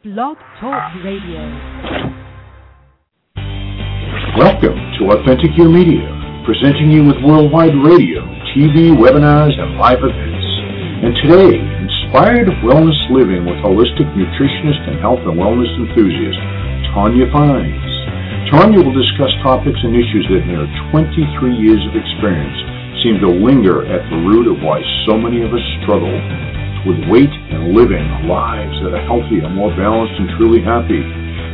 Blog Talk Radio. Welcome to Authentic Your Media, presenting you with worldwide radio, TV, webinars, and live events. And today, inspired wellness living with holistic nutritionist and health and wellness enthusiast, Tonya Fines. Tonya will discuss topics and issues that in her 23 years of experience seem to linger at the root of why so many of us struggle with weight and living lives that are healthier, more balanced, and truly happy.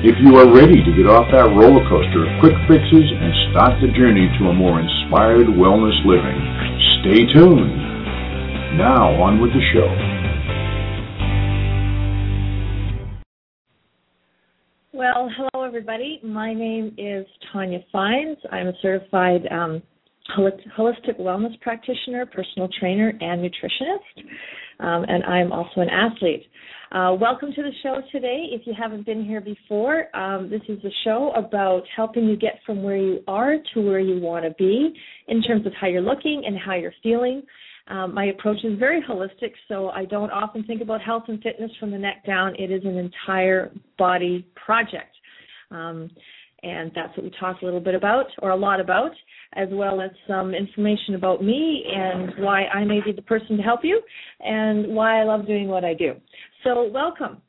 If you are ready to get off that roller coaster of quick fixes and start the journey to a more inspired wellness living, stay tuned. Now, on with the show. Well, hello everybody. My name is Tonya Fines. I'm a certified um, holistic wellness practitioner, personal trainer, and nutritionist, um, and I'm also an athlete. Uh, welcome to the show today. If you haven't been here before, um, this is a show about helping you get from where you are to where you want to be in terms of how you're looking and how you're feeling. Um, my approach is very holistic, so I don't often think about health and fitness from the neck down. It is an entire body project. Um, and that's what we talk a little bit about, or a lot about, as well as some information about me and why I may be the person to help you, and why I love doing what I do. So, welcome.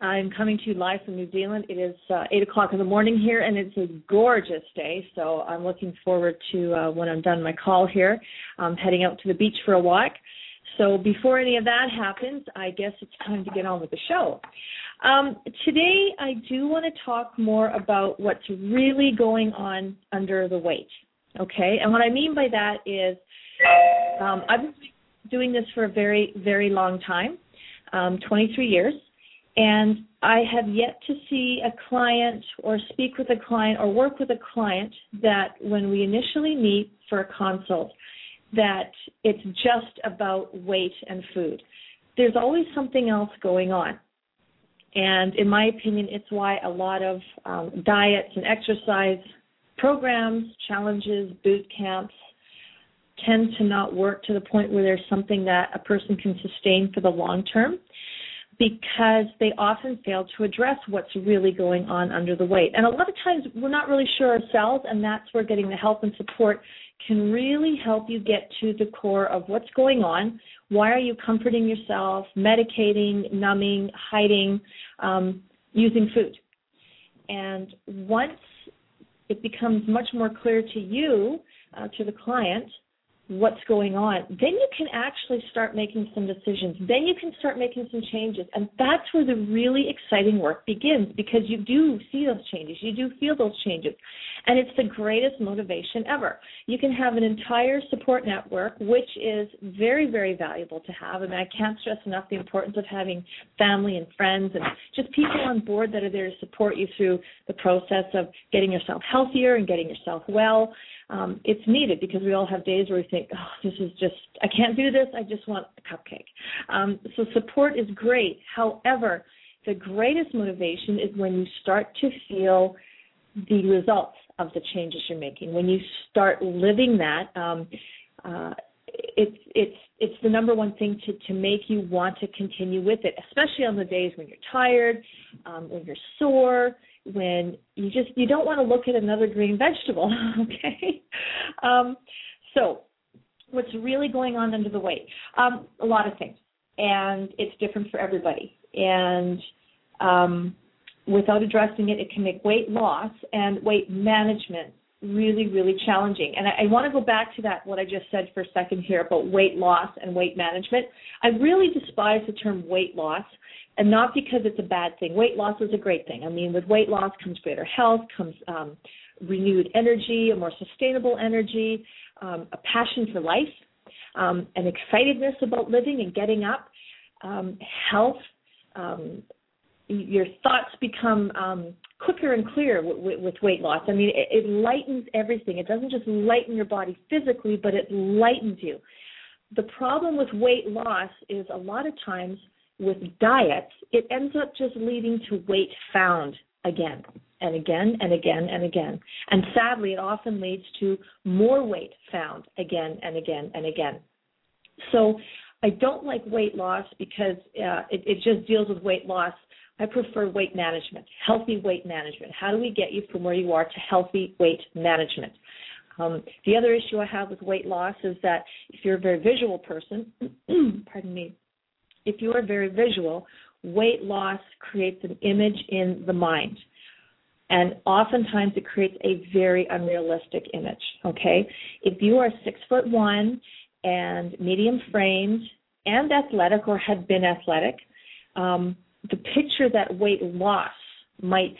I'm coming to you live from New Zealand. It is uh, 8 o'clock in the morning here, and it's a gorgeous day. So I'm looking forward to uh, when I'm done my call here, I'm heading out to the beach for a walk. So before any of that happens, I guess it's time to get on with the show. Um, today, I do want to talk more about what's really going on under the weight. Okay, and what I mean by that is um, I've been doing this for a very, very long time um, 23 years. And I have yet to see a client or speak with a client or work with a client that when we initially meet for a consult, that it's just about weight and food. There's always something else going on. And in my opinion, it's why a lot of um, diets and exercise programs, challenges, boot camps tend to not work to the point where there's something that a person can sustain for the long term because they often fail to address what's really going on under the weight. And a lot of times we're not really sure ourselves, and that's where getting the help and support can really help you get to the core of what's going on. Why are you comforting yourself, medicating, numbing, hiding, um, using food? And once it becomes much more clear to you, uh, to the client, what's going on, then you can actually start making some decisions. Then you can start making some changes. And that's where the really exciting work begins because you do see those changes. You do feel those changes. And it's the greatest motivation ever. You can have an entire support network, which is very, very valuable to have. I mean, I can't stress enough the importance of having family and friends and just people on board that are there to support you through the process of getting yourself healthier and getting yourself well um, it's needed because we all have days where we think, oh, this is just, I can't do this, I just want a cupcake. Um, so support is great. However, the greatest motivation is when you start to feel the results of the changes you're making. When you start living that, um, uh, it's it's it's the number one thing to to make you want to continue with it, especially on the days when you're tired, um, when you're sore, when you just you don't want to look at another green vegetable okay? Um, so what's really going on under the weight? Um, a lot of things and it's different for everybody. And um, without addressing it it can make weight loss and weight management really really challenging and I, I want to go back to that what i just said for a second here about weight loss and weight management i really despise the term weight loss and not because it's a bad thing. Weight loss is a great thing. I mean, with weight loss comes greater health, comes um, renewed energy, a more sustainable energy, um, a passion for life, um, an excitedness about living and getting up, um, health, um, your thoughts become um, quicker and clearer with, with weight loss. I mean, it, it lightens everything. It doesn't just lighten your body physically, but it lightens you. The problem with weight loss is a lot of times with diets, it ends up just leading to weight found again and again and again and again. And sadly, it often leads to more weight found again and again and again. So I don't like weight loss because uh, it, it just deals with weight loss. I prefer weight management, healthy weight management. How do we get you from where you are to healthy weight management? Um, the other issue I have with weight loss is that if you're a very visual person, pardon me, if you are very visual, weight loss creates an image in the mind. And oftentimes it creates a very unrealistic image. Okay? If you are six foot one and medium framed and athletic or have been athletic, um, the picture that weight loss might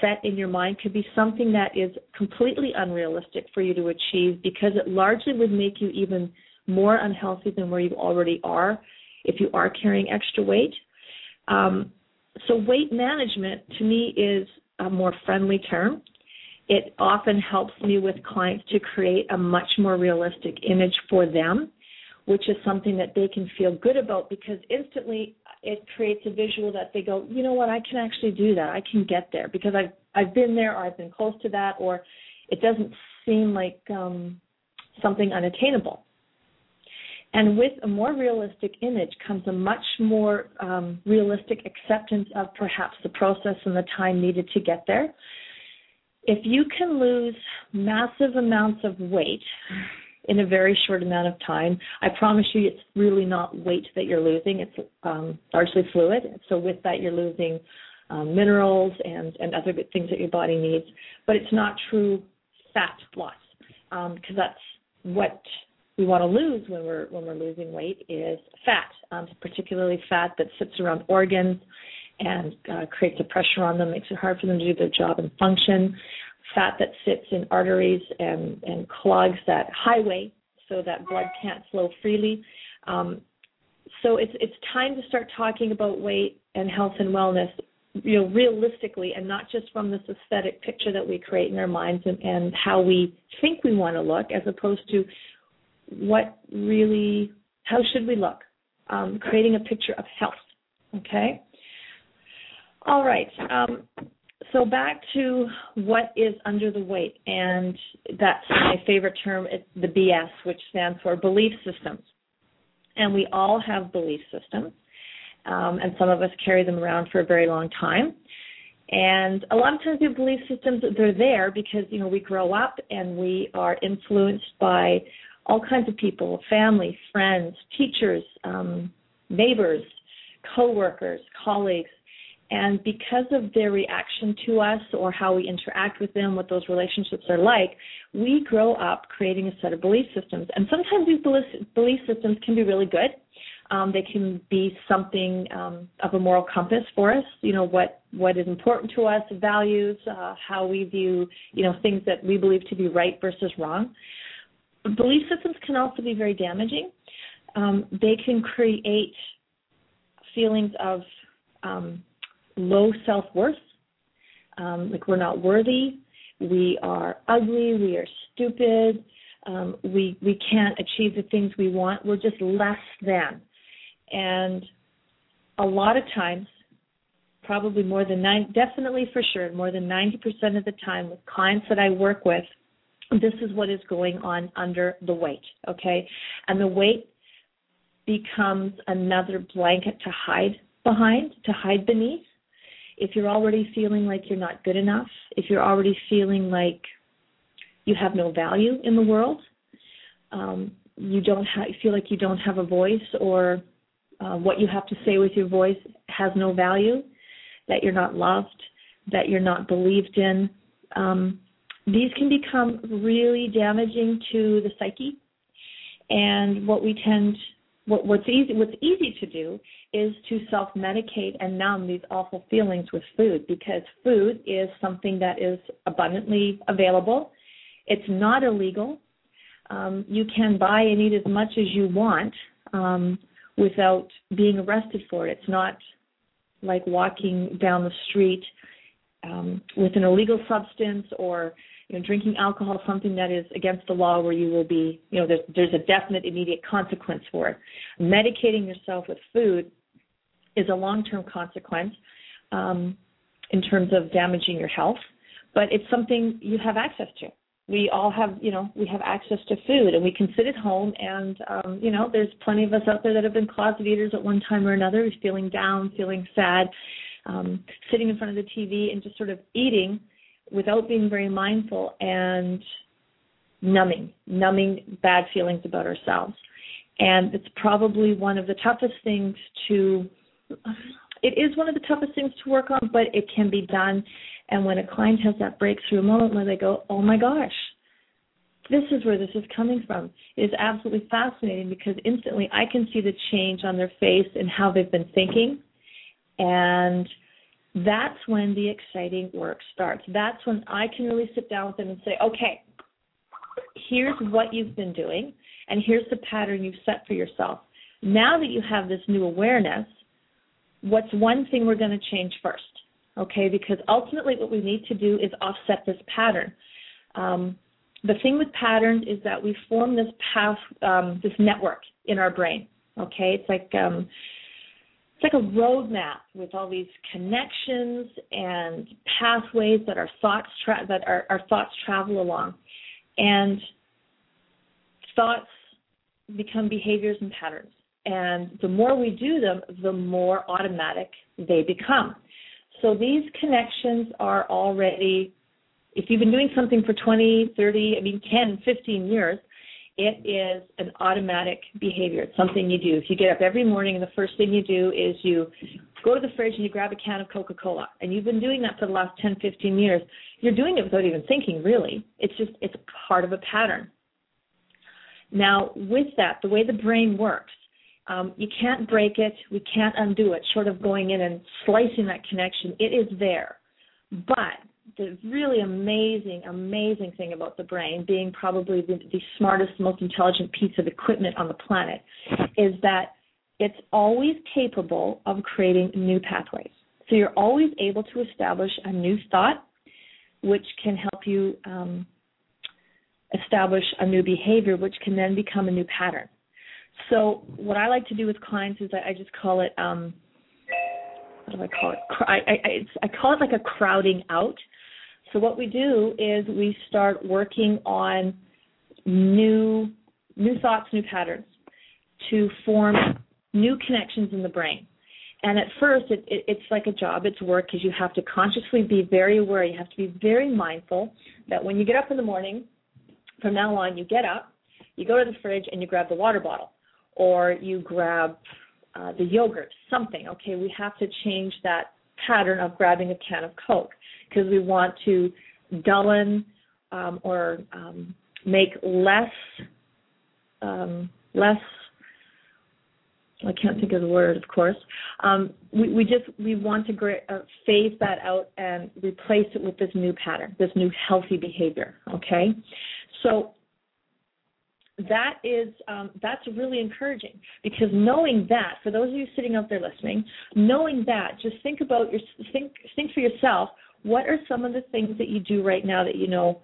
set in your mind could be something that is completely unrealistic for you to achieve because it largely would make you even more unhealthy than where you already are if you are carrying extra weight. Um, so, weight management to me is a more friendly term. It often helps me with clients to create a much more realistic image for them, which is something that they can feel good about because instantly it creates a visual that they go, you know what, I can actually do that. I can get there because I've I've been there or I've been close to that or it doesn't seem like um, something unattainable. And with a more realistic image comes a much more um, realistic acceptance of perhaps the process and the time needed to get there. If you can lose massive amounts of weight in a very short amount of time, I promise you it's really not weight that you're losing, it's um, largely fluid. So, with that, you're losing um, minerals and, and other good things that your body needs, but it's not true fat loss because um, that's what we want to lose when we're when we're losing weight is fat, um, particularly fat that sits around organs and uh, creates a pressure on them, makes it hard for them to do their job and function. Fat that sits in arteries and and clogs that highway so that blood can't flow freely. Um, so it's it's time to start talking about weight and health and wellness you know realistically and not just from this aesthetic picture that we create in our minds and, and how we think we want to look as opposed to what really, how should we look? Um, creating a picture of health. Okay. All right. Um, so back to what is under the weight, and that's my favorite term, the BS, which stands for belief systems. And we all have belief systems, um, and some of us carry them around for a very long time. And a lot of times, the belief systems they're there because you know we grow up and we are influenced by all kinds of people, family, friends, teachers, um, neighbors, coworkers, colleagues, and because of their reaction to us or how we interact with them, what those relationships are like, we grow up creating a set of belief systems. And sometimes these belief systems can be really good. Um, they can be something um, of a moral compass for us. You know what what is important to us, values, uh, how we view you know things that we believe to be right versus wrong belief systems can also be very damaging. Um, they can create feelings of um, low self worth, um, like we're not worthy, we are ugly, we are stupid, um, we we can't achieve the things we want. We're just less than, and a lot of times, probably more than nine, definitely for sure, more than ninety percent of the time with clients that I work with this is what is going on under the weight, okay? And the weight becomes another blanket to hide behind, to hide beneath. If you're already feeling like you're not good enough, if you're already feeling like you have no value in the world, um, you don't ha- feel like you don't have a voice, or uh, what you have to say with your voice has no value, that you're not loved, that you're not believed in. Um, these can become really damaging to the psyche. And what we tend, what, what's easy, what's easy to do is to self-medicate and numb these awful feelings with food because food is something that is abundantly available. It's not illegal. Um, you can buy and eat as much as you want um, without being arrested for it. It's not like walking down the street um, with an illegal substance or you know, drinking alcohol, something that is against the law, where you will be, you know, there's, there's a definite immediate consequence for it. Medicating yourself with food is a long-term consequence um, in terms of damaging your health, but it's something you have access to. We all have, you know, we have access to food, and we can sit at home, and um, you know, there's plenty of us out there that have been closet eaters at one time or another, feeling down, feeling sad, um, sitting in front of the TV and just sort of eating without being very mindful and numbing, numbing bad feelings about ourselves. And it's probably one of the toughest things to, it is one of the toughest things to work on, but it can be done. And when a client has that breakthrough moment where they go, oh my gosh, this is where this is coming from, it is absolutely fascinating because instantly I can see the change on their face and how they've been thinking. And that's when the exciting work starts. That's when I can really sit down with them and say, okay, here's what you've been doing, and here's the pattern you've set for yourself. Now that you have this new awareness, what's one thing we're going to change first? Okay, because ultimately what we need to do is offset this pattern. Um, the thing with patterns is that we form this path, um, this network in our brain. Okay, it's like um, it's like a roadmap with all these connections and pathways that our thoughts tra- that our, our thoughts travel along, and thoughts become behaviors and patterns. And the more we do them, the more automatic they become. So these connections are already, if you've been doing something for 20, 30, I mean 10, 15 years, it is an automatic behavior. It's something you do. If you get up every morning and the first thing you do is you go to the fridge and you grab a can of Coca Cola, and you've been doing that for the last 10, 15 years, you're doing it without even thinking, really. It's just, it's part of a pattern. Now, with that, the way the brain works, um, you can't break it, we can't undo it, short of going in and slicing that connection. It is there. But the really amazing, amazing thing about the brain, being probably the, the smartest, most intelligent piece of equipment on the planet, is that it's always capable of creating new pathways. So you're always able to establish a new thought, which can help you um, establish a new behavior, which can then become a new pattern. So what I like to do with clients is I, I just call it um, what do I call it? I, I, I call it like a crowding out. So what we do is we start working on new new thoughts, new patterns to form new connections in the brain. And at first, it, it, it's like a job, it's work, because you have to consciously be very aware. You have to be very mindful that when you get up in the morning, from now on, you get up, you go to the fridge, and you grab the water bottle, or you grab uh, the yogurt, something. Okay, we have to change that pattern of grabbing a can of Coke because we want to dullen um, or um, make less um, less. I can't think of the word, of course. Um, we, we just we want to gra- uh, phase that out and replace it with this new pattern, this new healthy behavior. Okay, so that is um, that's really encouraging because knowing that for those of you sitting out there listening knowing that just think about your think think for yourself what are some of the things that you do right now that you know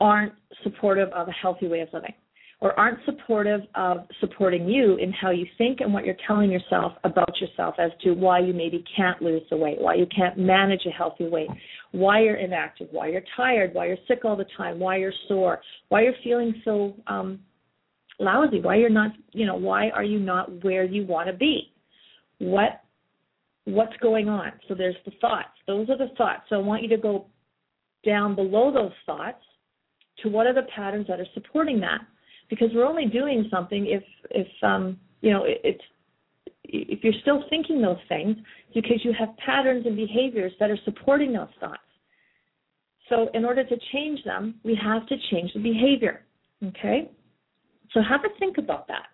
aren't supportive of a healthy way of living or aren't supportive of supporting you in how you think and what you're telling yourself about yourself as to why you maybe can't lose the weight, why you can't manage a healthy weight, why you're inactive, why you're tired, why you're sick all the time, why you're sore, why you're feeling so um, lousy, why you're not, you know, why are you not where you want to be? What what's going on? So there's the thoughts. Those are the thoughts. So I want you to go down below those thoughts to what are the patterns that are supporting that? Because we're only doing something if if um you know it, it's if you're still thinking those things because you have patterns and behaviors that are supporting those thoughts. So in order to change them, we have to change the behavior. Okay? So have a think about that.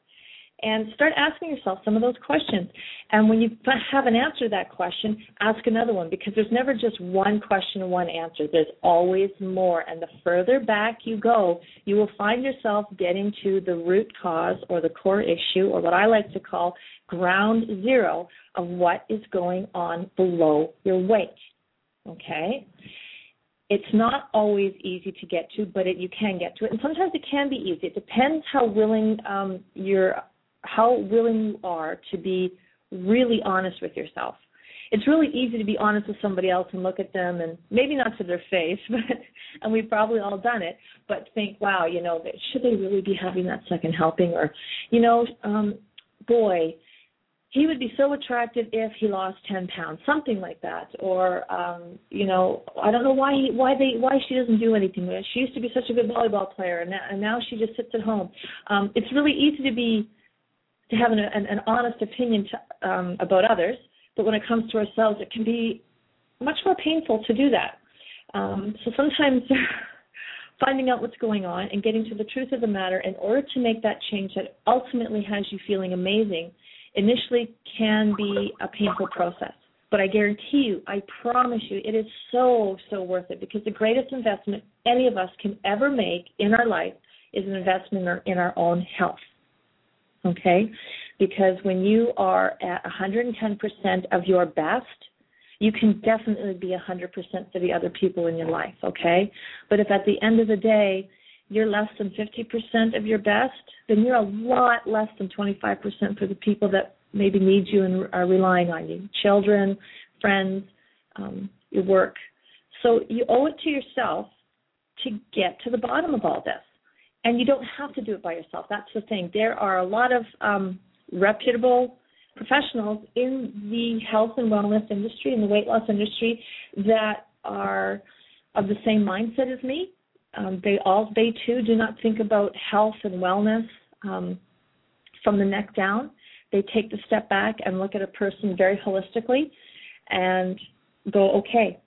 and start asking yourself some of those questions. And when you have an answer to that question, ask another one because there's never just one question and one answer. There's always more. And the further back you go, you will find yourself getting to the root cause or the core issue, or what I like to call ground zero of what is going on below your weight. Okay? It's not always easy to get to, but it, you can get to it, and sometimes it can be easy. It depends how willing um, you're how willing you are to be really honest with yourself. It's really easy to be honest with somebody else and look at them and maybe not to their face, but and we've probably all done it, but think, wow, you know, should they really be having that second helping or you know, um boy, he would be so attractive if he lost 10 pounds something like that. Or um you know i don't know why he, why they why she doesn't do anything she used to be such a good volleyball player and, and now she just sits at home. Um it's really easy to be to have an, an, an honest opinion to, um, about others, but when it comes to ourselves, it can be much more painful to do that. Um, so sometimes finding out what's going on and getting to the truth of the matter in order to make that change that ultimately has you feeling amazing initially can be a painful process. But I guarantee you, I promise you, it is so, so worth it because the greatest investment any of us can ever make in our life is an investment in our, own health okay? Because when you are at 110% of your best, you can definitely be 100% for the other people in your life, okay? But if at the end of the day, you're less than 50% of your best, then you're a lot less than 25% for the people that maybe need you and are relying on you children, friends, um, your work. So you owe it to yourself to get to the bottom of all this and you don't have to do it by yourself. That's the thing. There are a lot of um, reputable professionals in the health and wellness industry, in the weight loss industry, that are of the same mindset as me. Um, they all, they too, do not think about health and wellness um, from the neck down. They take the step back and look at a person very holistically, and go, okay,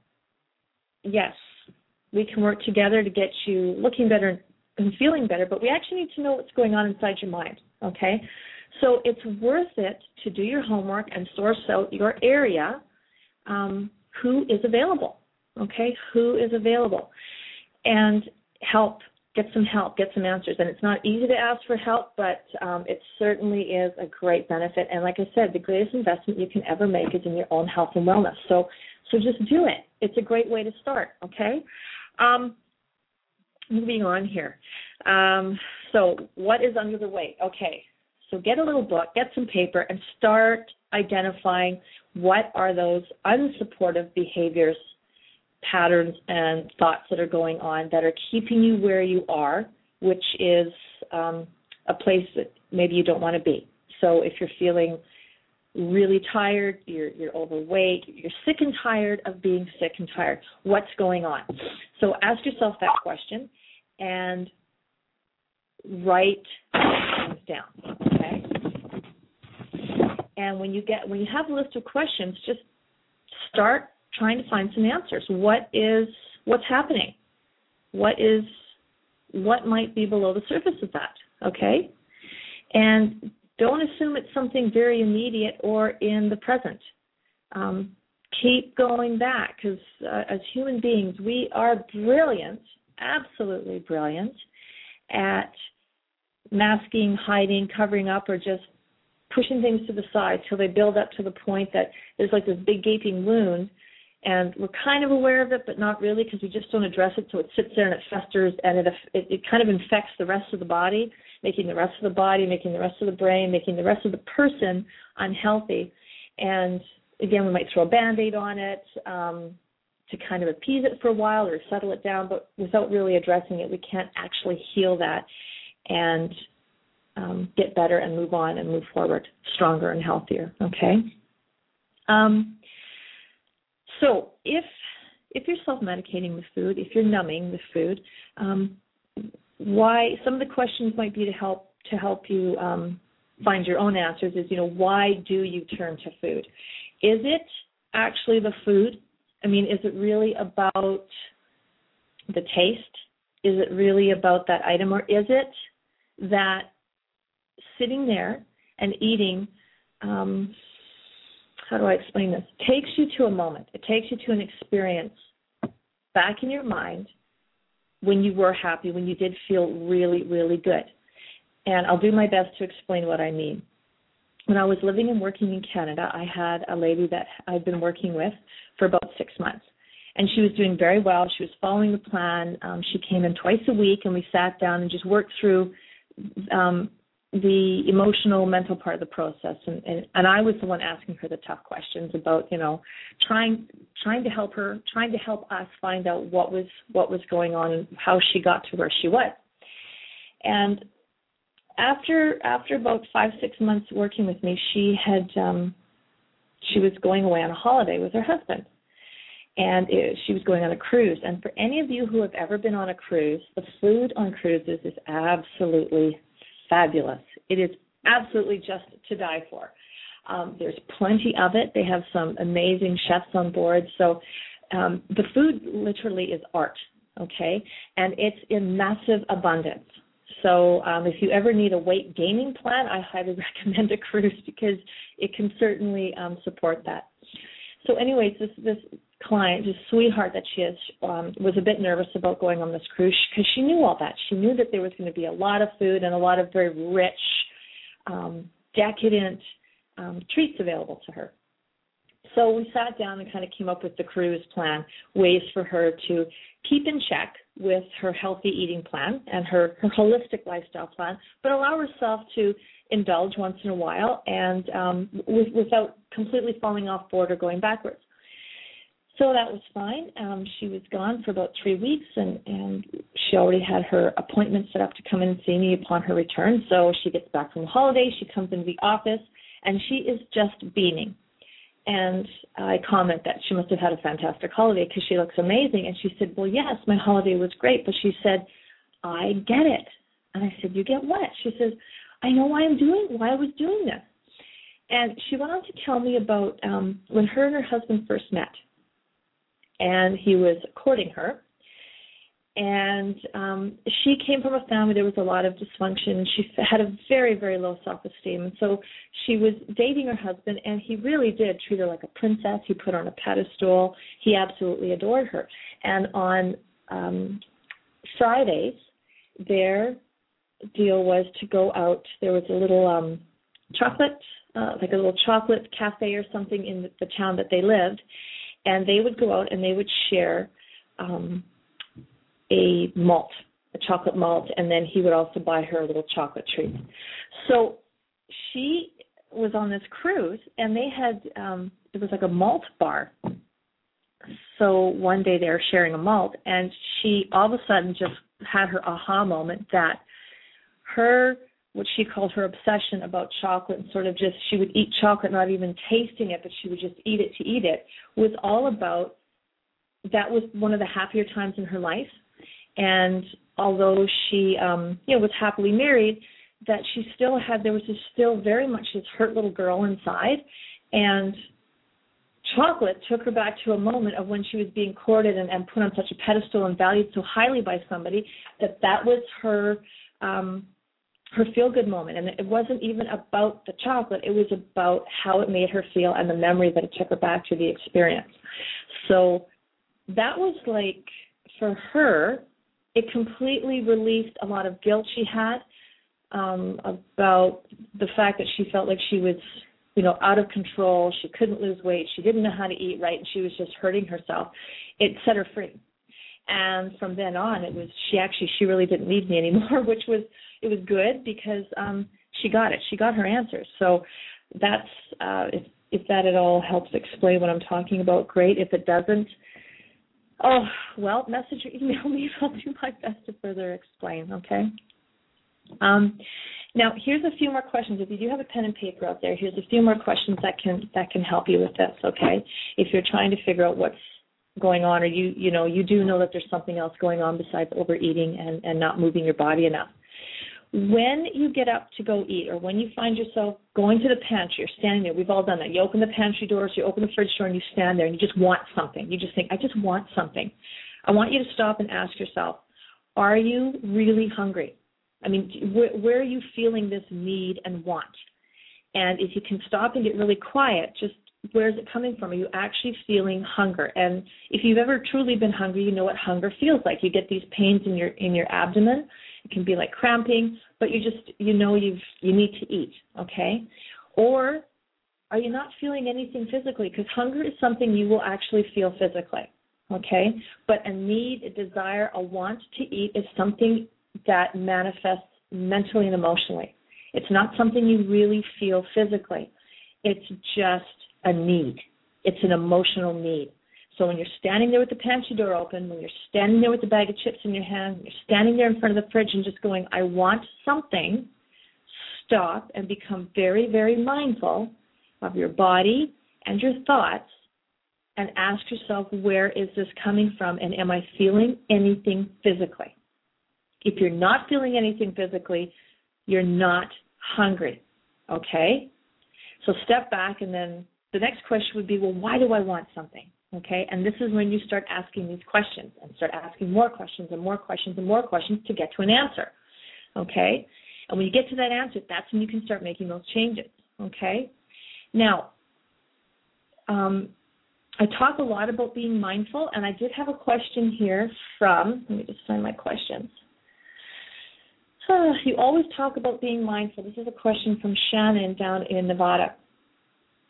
yes, we can work together to get you looking better and feeling better, but we actually need to know what's going on inside your mind. Okay? So it's worth it to do your homework and source out your area um, who is available. Okay? Who is available? And help, get some help, get some answers. And it's not easy to ask for help, but um, it certainly is a great benefit. And like I said, the greatest investment you can ever make is in your own health and wellness. So, so just do it. It's a great way to start. Okay? Um, moving on here. Um, so, what is under the weight? Okay, so get a little book, get some paper, and start identifying what are those unsupportive behaviors, patterns, and thoughts that are going on that are keeping you where you are, which is um, a place that maybe you don't want to be. So, if you're feeling really tired, you're you're overweight, you're sick and tired of being sick and tired. What's going on? So ask yourself that question and write things down. Okay. And when you get when you have a list of questions, just start trying to find some answers. What is what's happening? What is what might be below the surface of that? Okay? And don't assume it's something very immediate or in the present. Um, keep going back because uh, as human beings, we are brilliant absolutely brilliant at masking, hiding, covering up, or just pushing things to the side till they build up to the point that there's like this big gaping wound and we're kind of aware of it but not really because we just don't address it so it sits there and it festers and it, it it kind of infects the rest of the body making the rest of the body making the rest of the brain making the rest of the person unhealthy and again we might throw a band-aid on it um to kind of appease it for a while or settle it down, but without really addressing it, we can't actually heal that and um, get better and move on and move forward stronger and healthier. Okay. Um, so if if you're self-medicating with food, if you're numbing with food, um, why some of the questions might be to help to help you um, find your own answers. Is you know why do you turn to food? Is it actually the food I mean, is it really about the taste? Is it really about that item, or is it that sitting there and eating. Um, how do I explain this? It takes you to a moment. It takes you to an experience back in your mind when you were happy, when you did feel really, really good. And I'll do my best to explain what I mean. When I was living and working in Canada, I had a lady that I'd been working with for about six months. And she was doing very well. She was following the plan. Um, she came in twice a week, and we sat down and just worked through um, the emotional mental part of the process and, and and I was the one asking her the tough questions about you know trying trying to help her trying to help us find out what was what was going on and how she got to where she was. And after after about five six months working with me she had um she was going away on a holiday with her husband. And it, she was going on a cruise. And for any of you who have ever been on a cruise the food on cruises is absolutely fabulous. It is absolutely just to die for. Um, there's plenty of it. They have some amazing chefs on board. So um, the food literally is art, okay? And it's in massive abundance. So um, if you ever need a weight gaining plan, I highly recommend a cruise because it can certainly um, support that. So, anyways, this this client, this sweetheart that she is, um, was a bit nervous about going on this cruise because she knew all that. She knew that there was going to be a lot of food and a lot of very rich, um, decadent um, treats available to her. So we sat down and kind of came up with the cruise plan, ways for her to keep in check with her healthy eating plan and her, her holistic lifestyle plan, but allow herself to indulge once in a while and um, with, without completely falling off board or going backwards. So that was fine. Um, she was gone for about three weeks, and and she already had her appointment set up to come in and see me upon her return. So she gets back from the holiday. She comes into the office, and she is just beaming. And I comment that she must have had a fantastic holiday because she looks amazing. And she said, "Well, yes, my holiday was great," but she said, "I get it." And I said, "You get what?" She says, "I know why I'm doing why I was doing this." And she went on to tell me about um, when her and her husband first met and he was courting her. And um, she came from a family there was a lot of dysfunction. She had a very very low self esteem, and so she was dating her husband, and he really did treat her like a princess. He put her on a pedestal. He absolutely adored her. And on um, Fridays, their deal was to go out. There was a little um, chocolate, uh, like a little chocolate cafe or something in the, the town that they lived, and they would go out and they would share um, a malt, a chocolate malt, and then he would also buy her a little chocolate treat. So she was on this cruise, and they had um, it was like a malt bar. So one day they were sharing a malt, and she all of a sudden just had her aha moment that her what she called her obsession about chocolate and sort of just she would eat chocolate not even tasting it but she would just eat it to eat it was all about that was one of the happier times in her life. And although she um you know was happily married that she still had there was this still very much this hurt little girl inside. And chocolate took her back to a moment of when she was being courted and, and put on such a pedestal and valued so highly by somebody that that was her um her feel good moment. And it wasn't even about the chocolate. It was about how it made her feel and the memory that it took her back to the experience. So that was like for her it completely released a lot of guilt she had um about the fact that she felt like she was you know out of control. She couldn't lose weight. She didn't know how to eat right and she was just hurting herself. It set her free. And from then on it was she actually she really didn't need me anymore which was it was good because um she got it. She got her answers. So that's uh if if that at all helps explain what i'm talking about great. If it doesn't oh well message or email me. I'll do my best to further explain okay? Um now here's a few more questions. If you do have a pen and paper out there here's a few more questions that can that can help you with this okay? If you're trying to figure out what's going on or you you know you do know that there's something else going on besides overeating and and not moving your body enough when you get up to go eat or when you find yourself going to the pantry you're standing there we've all done that you open the pantry doors you open the fridge door and you stand there and you just want something you just think i just want something i want you to stop and ask yourself are you really hungry i mean where, where are you feeling this need and want And if you can stop and get really quiet, just where is it coming from? Are you actually feeling hunger? And if you've ever truly been hungry, you know what hunger feels like. You get these pains in your in your abdomen. It can be like cramping, but you just you know you've you need to eat, okay? Or are you not feeling anything physically? Because hunger is something you will actually feel physically, okay? But a need, a desire, a want to eat is something that manifests mentally and emotionally. It's not something you really feel physically. It's just a need. It's an emotional need. So when you're standing there with the pantry door open, when you're standing there with the bag of chips in your hand, you're standing there in front of the fridge and just going, I want something, stop and become very, very mindful of your body and your thoughts and ask yourself, where is this coming from and am I feeling anything physically? If you're not feeling anything physically, you're not hungry. Okay? So step back and then the next question would be, well, why do I want something? Okay, and this is when you start asking these questions and start asking more questions and more questions and more questions to get to an answer. Okay, and when you get to that answer, that's when you can start making those changes. Okay, now um, I talk a lot about being mindful, and I did have a question here from. Let me just find my questions. You always talk about being mindful. This is a question from Shannon down in Nevada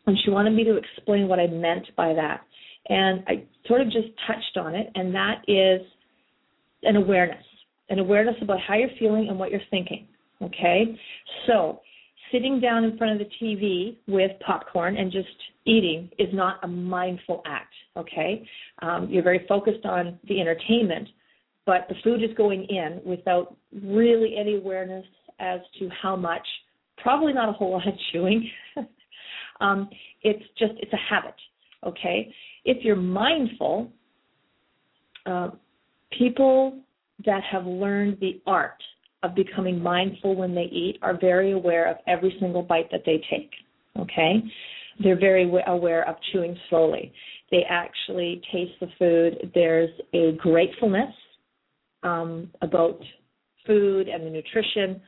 and she wanted me to explain what I meant by that. And I sort of just touched on it, and that is an awareness, an awareness about how you're feeling and what you're thinking. Okay? So, sitting down in front of the TV with popcorn and just eating is not a mindful act. Okay? Um, you're very focused on the entertainment, but the food is going in without really any awareness as to how much. Probably not a whole lot of chewing. Um, it's just it's a habit. Okay, if you're mindful, uh, people that have learned the art of becoming mindful when they eat are very aware of every single bite that they take. Okay, they're very aware of chewing slowly. They actually taste the food. There's a gratefulness um, about food and the nutrition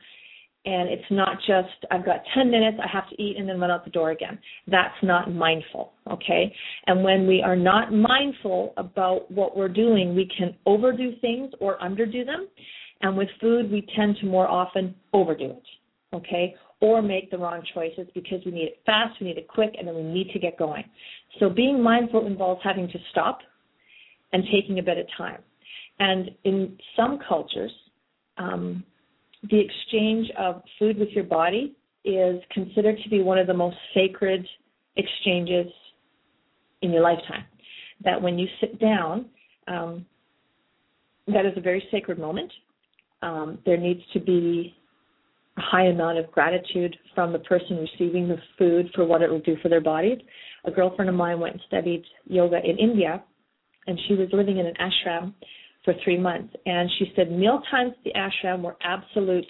and it's not just I've got 10 minutes, I have to eat and then run out the door again. That's not mindful, okay? And when we are not mindful about what we're doing, we can overdo things or underdo them. And with food, we tend to more often overdo it, okay? Or make the wrong choices because we need it fast, we need it quick, and then we need to get going. So being mindful involves having to stop and taking a bit of time. And in some cultures, um, the exchange of food with your body is considered to be one of the most sacred exchanges in your lifetime. That when you sit down, um, that is a very sacred moment. Um, there needs to be a high amount of gratitude from the person receiving the food for what it will do for their body. A girlfriend of mine went and studied yoga in India, and she was living in an ashram for three months. And she said meal times at the ashram were absolute,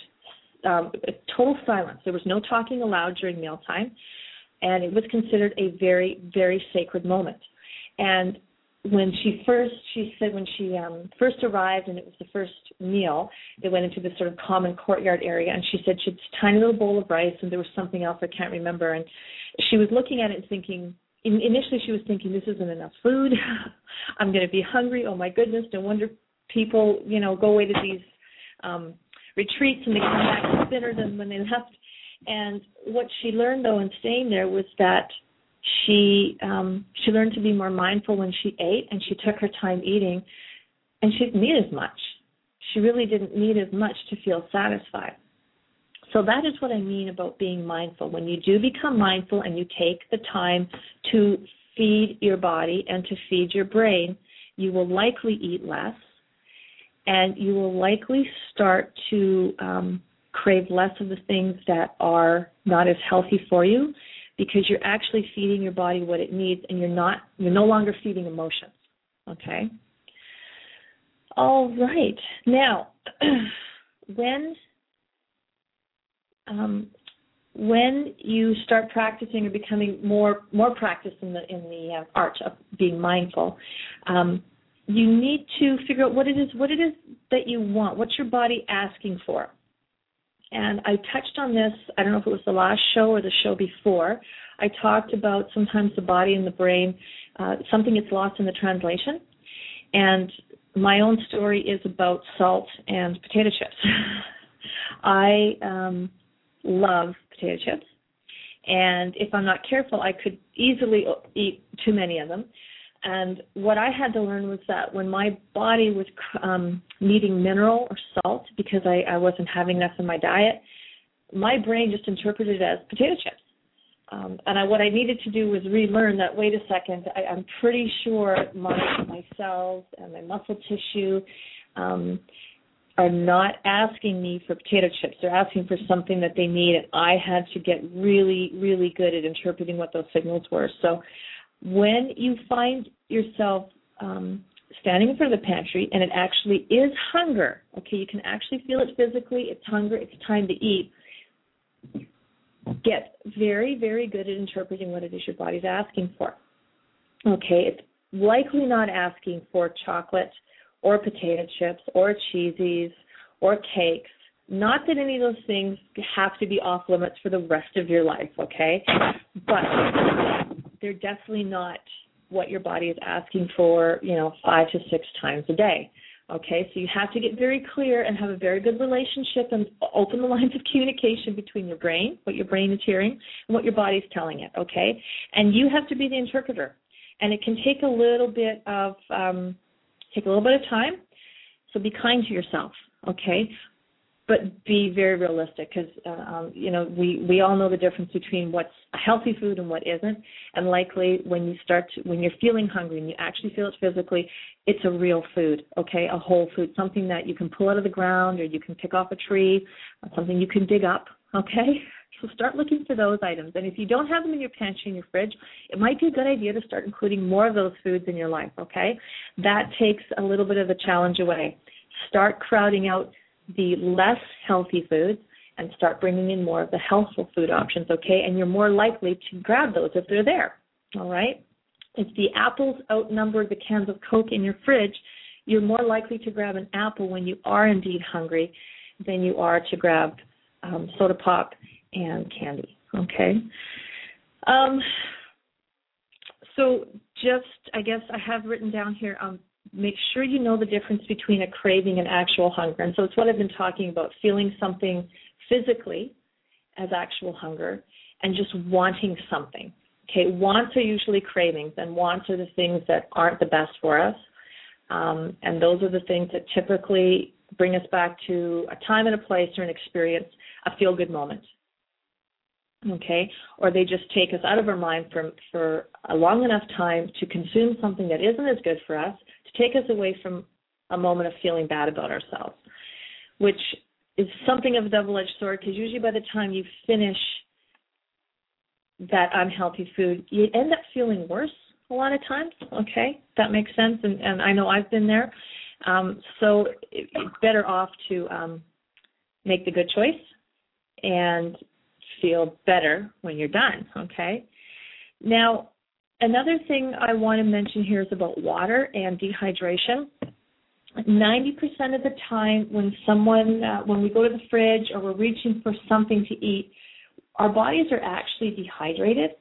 um, total silence. There was no talking aloud during mealtime, and it was considered a very, very sacred moment. And when she first, she said when she um, first arrived and it was the first meal, they went into this sort of common courtyard area, and she said she had a tiny little bowl of rice, and there was something else I can't remember, and she was looking at it and thinking, initially she was thinking this isn't enough food i'm going to be hungry oh my goodness no wonder people, you know, go away to these um, retreats and they come back thinner than when they left. And what she learned though in staying there was that she um, she learned to be more mindful when she ate and she took her time eating, and she didn't need as much. She really didn't need as much to feel satisfied. So that is what I mean about being mindful. When you do become mindful and you take the time to feed your body and to feed your brain, you will likely eat less and you will likely start to um, crave less of the things that are not as healthy for you because you're actually feeding your body what it needs and you're not you're no longer feeding emotions okay? All right. Now when um, when you start practicing or becoming more more practiced in the in the uh, art of being mindful um, you need to figure out what it is what it is that you want what's your body asking for and I touched on this. I don't know if it was the last show or the show before. I talked about sometimes the body and the brain, uh, something gets lost in the translation. And my own story is about salt and potato chips. I um, love potato chips, and if I'm not careful, I could easily eat too many of them. And what I had to learn was that when my body was um, needing mineral or salt because I, I wasn't having enough in my diet, my brain just interpreted it as potato chips. Um, and I, what I needed to do was relearn that. Wait a second, I, I'm pretty sure my my cells and my muscle tissue um, are not asking me for potato chips. They're asking for something that they need, and I had to get really, really good at interpreting what those signals were. So when you find yourself um, standing in front of the pantry and it actually is hunger, okay, you can actually feel it physically, it's hunger, it's time to eat. Get very, very good at interpreting what it is your body's asking for. Okay, it's likely not asking for chocolate or potato chips or cheesies or cakes. Not that any of those things have to be off limits for the rest of your life, okay? But they're definitely not what your body is asking for, you know, five to six times a day. Okay, so you have to get very clear and have a very good relationship and open the lines of communication between your brain, what your brain is hearing, and what your body is telling it. Okay, and you have to be the interpreter, and it can take a little bit of um, take a little bit of time. So be kind to yourself. Okay, but be very realistic because uh, um, you know we we all know the difference between what's a healthy food and what isn't. And likely when you start to, when you're feeling hungry and you actually feel it physically it's a real food okay? A whole food something that you can pull out of the ground or you can pick off a tree something you can dig up okay? So start looking for those items. And if you don't have them in your pantry in your fridge it might be a good idea to start including more of those foods in your life okay? That takes a little bit of the challenge away. Start crowding out the less healthy foods and start bringing in more of the healthful food options, okay? And you're more likely to grab those if they're there, all right? If the apples outnumber the cans of Coke in your fridge, you're more likely to grab an apple when you are indeed hungry than you are to grab um, soda pop and candy, okay? Um, so just, I guess I have written down here um, make sure you know the difference between a craving and actual hunger. And so it's what I've been talking about feeling something physically as actual hunger and just wanting something. Okay, wants are usually cravings, and wants are the things that aren't the best for us. Um, and those are the things that typically bring us back to a time and a place or an experience, a feel good moment. Okay, or they just take us out of our mind for, for a long enough time to consume something that isn't as good for us to take us away from a moment of feeling bad about ourselves, which is something of a double edged sword because usually by the time you finish that unhealthy food, you end up feeling worse a lot of times. Okay, that makes sense, and, and I know I've been there. Um, so it, it's better off to um, make the good choice and feel better when you're done. Okay. Now, Another thing I want to mention here is about water and dehydration. 90% of the time when someone uh, when we go to the fridge or we're reaching for something to eat our bodies are actually dehydrated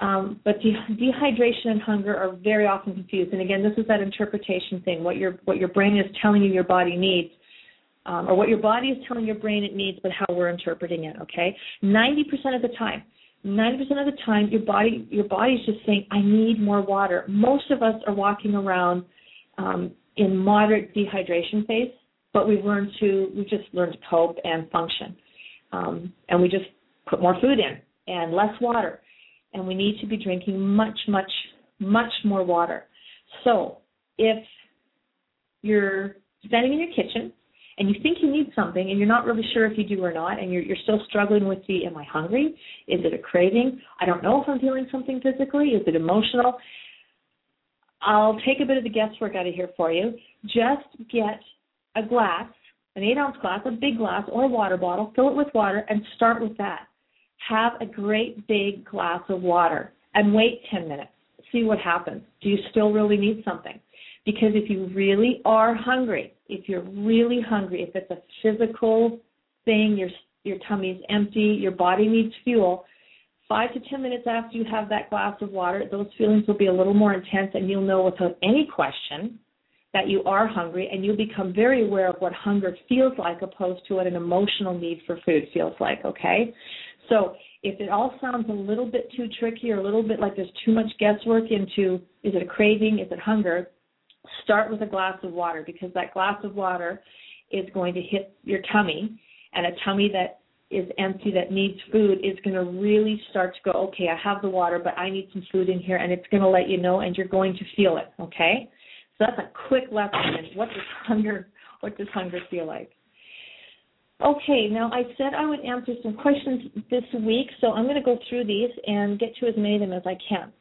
um, but de- dehydration and hunger are very often confused and again this is that interpretation thing what your what your brain is telling you your body needs um, or what your body is telling your brain it needs but how we're interpreting it okay? 90% of the time 90% of the time your body your body's just saying i need more water. Most of us are walking around um, in moderate dehydration phase but we've learned to we just learned to cope and function um, and we just put more food in and less water and we need to be drinking much much much more water. So if you're standing in your kitchen and you think you need something and you're not really sure if you do or not and you're, you're still struggling with the am I hungry? Is it a craving? I don't know if I'm feeling something physically. Is it emotional? I'll take a bit of the guesswork out of here for you. Just get a glass, an eight ounce glass, a big glass, or a water bottle, fill it with water, and start with that. Have a great big glass of water and wait 10 minutes. See what happens. Do you still really need something? Because if you really are hungry, if you're really hungry, if it's a physical thing, you're your tummy's empty, your body needs fuel, five to ten minutes after you have that glass of water, those feelings will be a little more intense, and you'll know without any question that you are hungry, and you'll become very aware of what hunger feels like, opposed to what an emotional need for food feels like. Okay, so if it all sounds a little bit too tricky or a little bit like there's too much guesswork into is it a craving, is it hunger, start with a glass of water because that glass of water is going to hit your tummy, and a tummy that is empty that needs food is going to really start to go, okay, I have the water, but I need some food in here, and it's going to let you know, and you're going to feel it. Okay, so that's a quick lesson in what does hunger, what does hunger feel like. Okay, now I said I would answer some questions this week, so I'm going to go through these and get to as many of them as I can.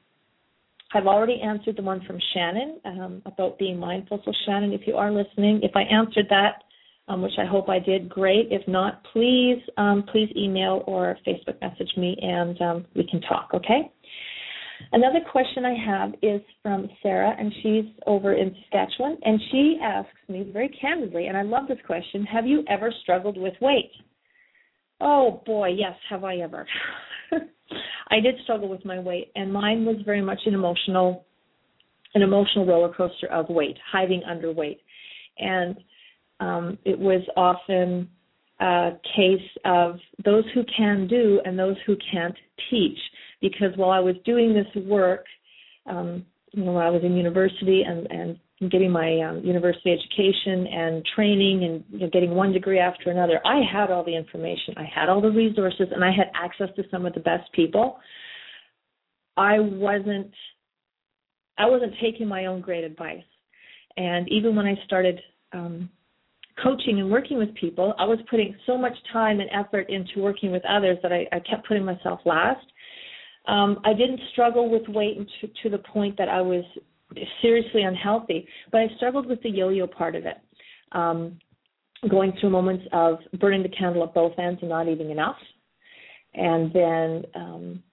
I've already answered the one from Shannon um, about being mindful. So, Shannon, if you are listening, if I answered that, um, which I hope I did, great. If not, please, um, please email or Facebook message me, and um, we can talk. Okay. Another question I have is from Sarah, and she's over in Saskatchewan, and she asks me very candidly, and I love this question: Have you ever struggled with weight? Oh boy, yes. Have I ever? I did struggle with my weight, and mine was very much an emotional, an emotional roller coaster of weight, hiding underweight, and um, it was often a case of those who can do and those who can't teach. Because while I was doing this work, um, you know, while I was in university and and getting my um, university education and training and you know, getting one degree after another, I had all the information, I had all the resources, and I had access to some of the best people. I wasn't I wasn't taking my own great advice, and even when I started um, coaching and working with people, I was putting so much time and effort into working with others that I, I kept putting myself last. Um, I didn't struggle with weight to, to the point that I was seriously unhealthy, but I struggled with the yo-yo part of it. Um, going through moments of burning the candle at both ends and not eating enough, and then um,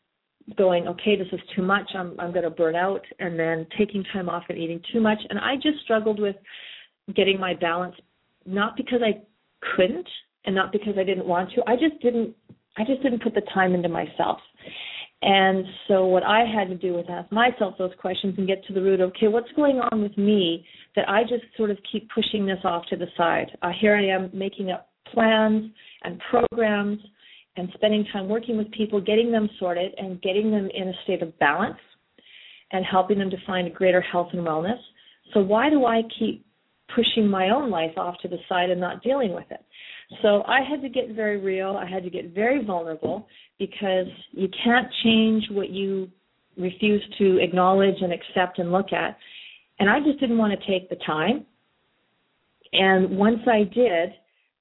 going, okay, this is too much. I'm I'm going to burn out, and then taking time off and eating too much. And I just struggled with getting my balance, not because I couldn't, and not because I didn't want to. I just didn't. I just didn't put the time into myself. And so what I had to do was ask myself those questions and get to the root of, okay, what's going on with me that I just sort of keep pushing this off to the side? Uh, here I am making up plans and programs and spending time working with people, getting them sorted and getting them in a state of balance and helping them to find greater health and wellness. So why do I keep pushing my own life off to the side and not dealing with it? So I had to get very real. I had to get very vulnerable because you can't change what you refuse to acknowledge and accept and look at. And I just didn't want to take the time. And once I did,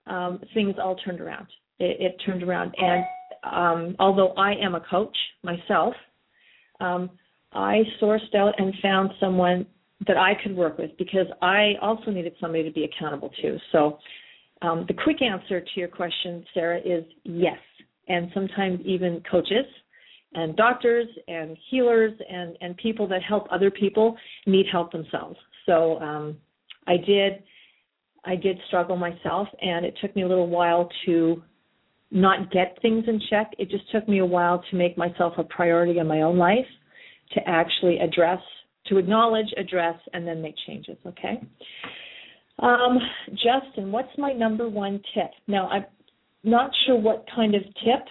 um, things all turned around. It, it turned around. And um, although I am a coach myself, um, I sourced out and found someone that I could work with because I also needed somebody to be accountable to. So um, the quick answer to your question, Sarah, is yes. And sometimes even coaches and doctors and healers and, and people that help other people need help themselves. So um, I did I did struggle myself, and it took me a little while to not get things in check. It just took me a while to make myself a priority in my own life, to actually address, to acknowledge, address, and then make changes. Okay. Um, Justin, what's my number one tip? Now, I'm not sure what kind of tip,